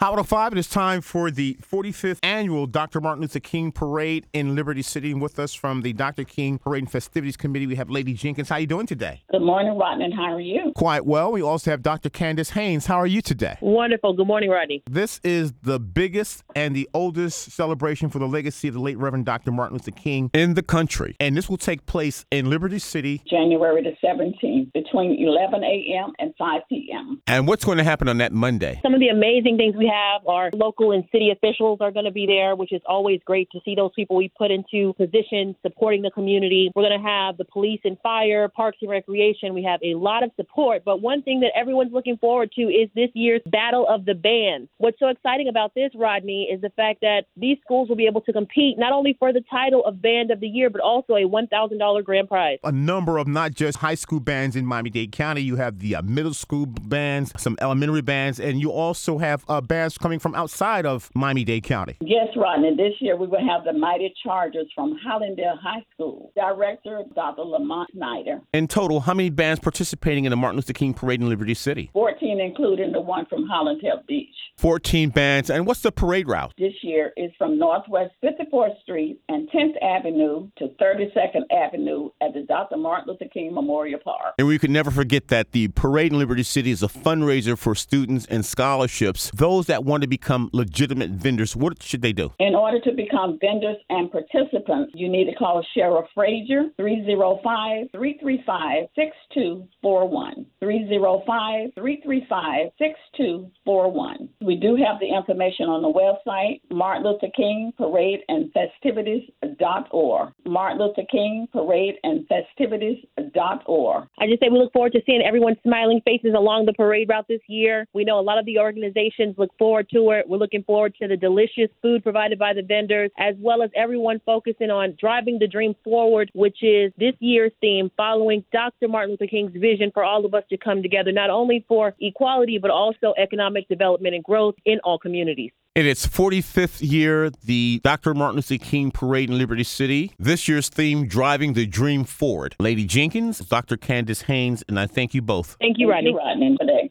Hot 05, it is time for the 45th annual Dr. Martin Luther King Parade in Liberty City. And with us from the Dr. King Parade and Festivities Committee, we have Ladi Jenkins. How are you doing today? Good morning, Rodney. How are you? Quite well. We also have Dr. Candayce Haynes. How are you today? Wonderful. Good morning, Rodney. This is the biggest and the oldest celebration for the legacy of the late Reverend Dr. Martin Luther King in the country. And this will take place in Liberty City. January the 17th between 11 a.m. and 5 p.m. And what's going to happen on that Monday? Some of the amazing things we have are local and city officials are going to be there, which is always great to see those people we put into positions supporting the community. We're going to have the police and fire, parks and recreation. We have a lot of support. But one thing that everyone's looking forward to is this year's Battle of the Bands. What's so exciting about this, Rodney, is the fact that these schools will be able to compete not only for the title of Band of the Year, but also a $1,000 grand prize. A number of not just high school bands in Miami Dade County, you have the uh, middle school bands, some elementary bands, and you also have a uh, bands coming from outside of Miami Dade County. Yes, Rodney. This year we will have the Mighty Chargers from Hallandale High School. Director Dr. Lamont Snyder. In total, how many bands participating in the Martin Luther King Parade in Liberty City? 14, including the one from Hallandale Beach. 14 bands. And what's the parade route? This year is from Northwest 54th Street and 10th Avenue to 32nd Avenue at the Dr. Martin Luther King Memorial Park. And we can never forget that the parade in Liberty City is a fundraiser for students and scholarships. Those that want to become legitimate vendors, what should they do? In order to become vendors and participants, you need to call Sheriff Frazier 305 335 6241. 305 335 6241. We do have the information on the website, Martin Luther King Parade and Festivities.org. Martin Luther King Parade and Festivities.org. I just say we look forward to seeing everyone's smiling faces along the parade route this year. We know a lot of the organizations look forward to it. We're looking forward to the delicious food provided by the vendors, as well as everyone focusing on driving the dream forward, which is this year's theme, following Dr. Martin Luther King's vision for all of us to come together, not only for equality, but also economic development and growth in all communities. In its 45th year, the Dr. Martin Luther King Parade in Liberty City. This year's theme, Driving the Dream Forward. Ladi Jenkins, Dr. Candayce Haynes, and I thank you both. Thank you, Thank Rodney. you, Rodney, today.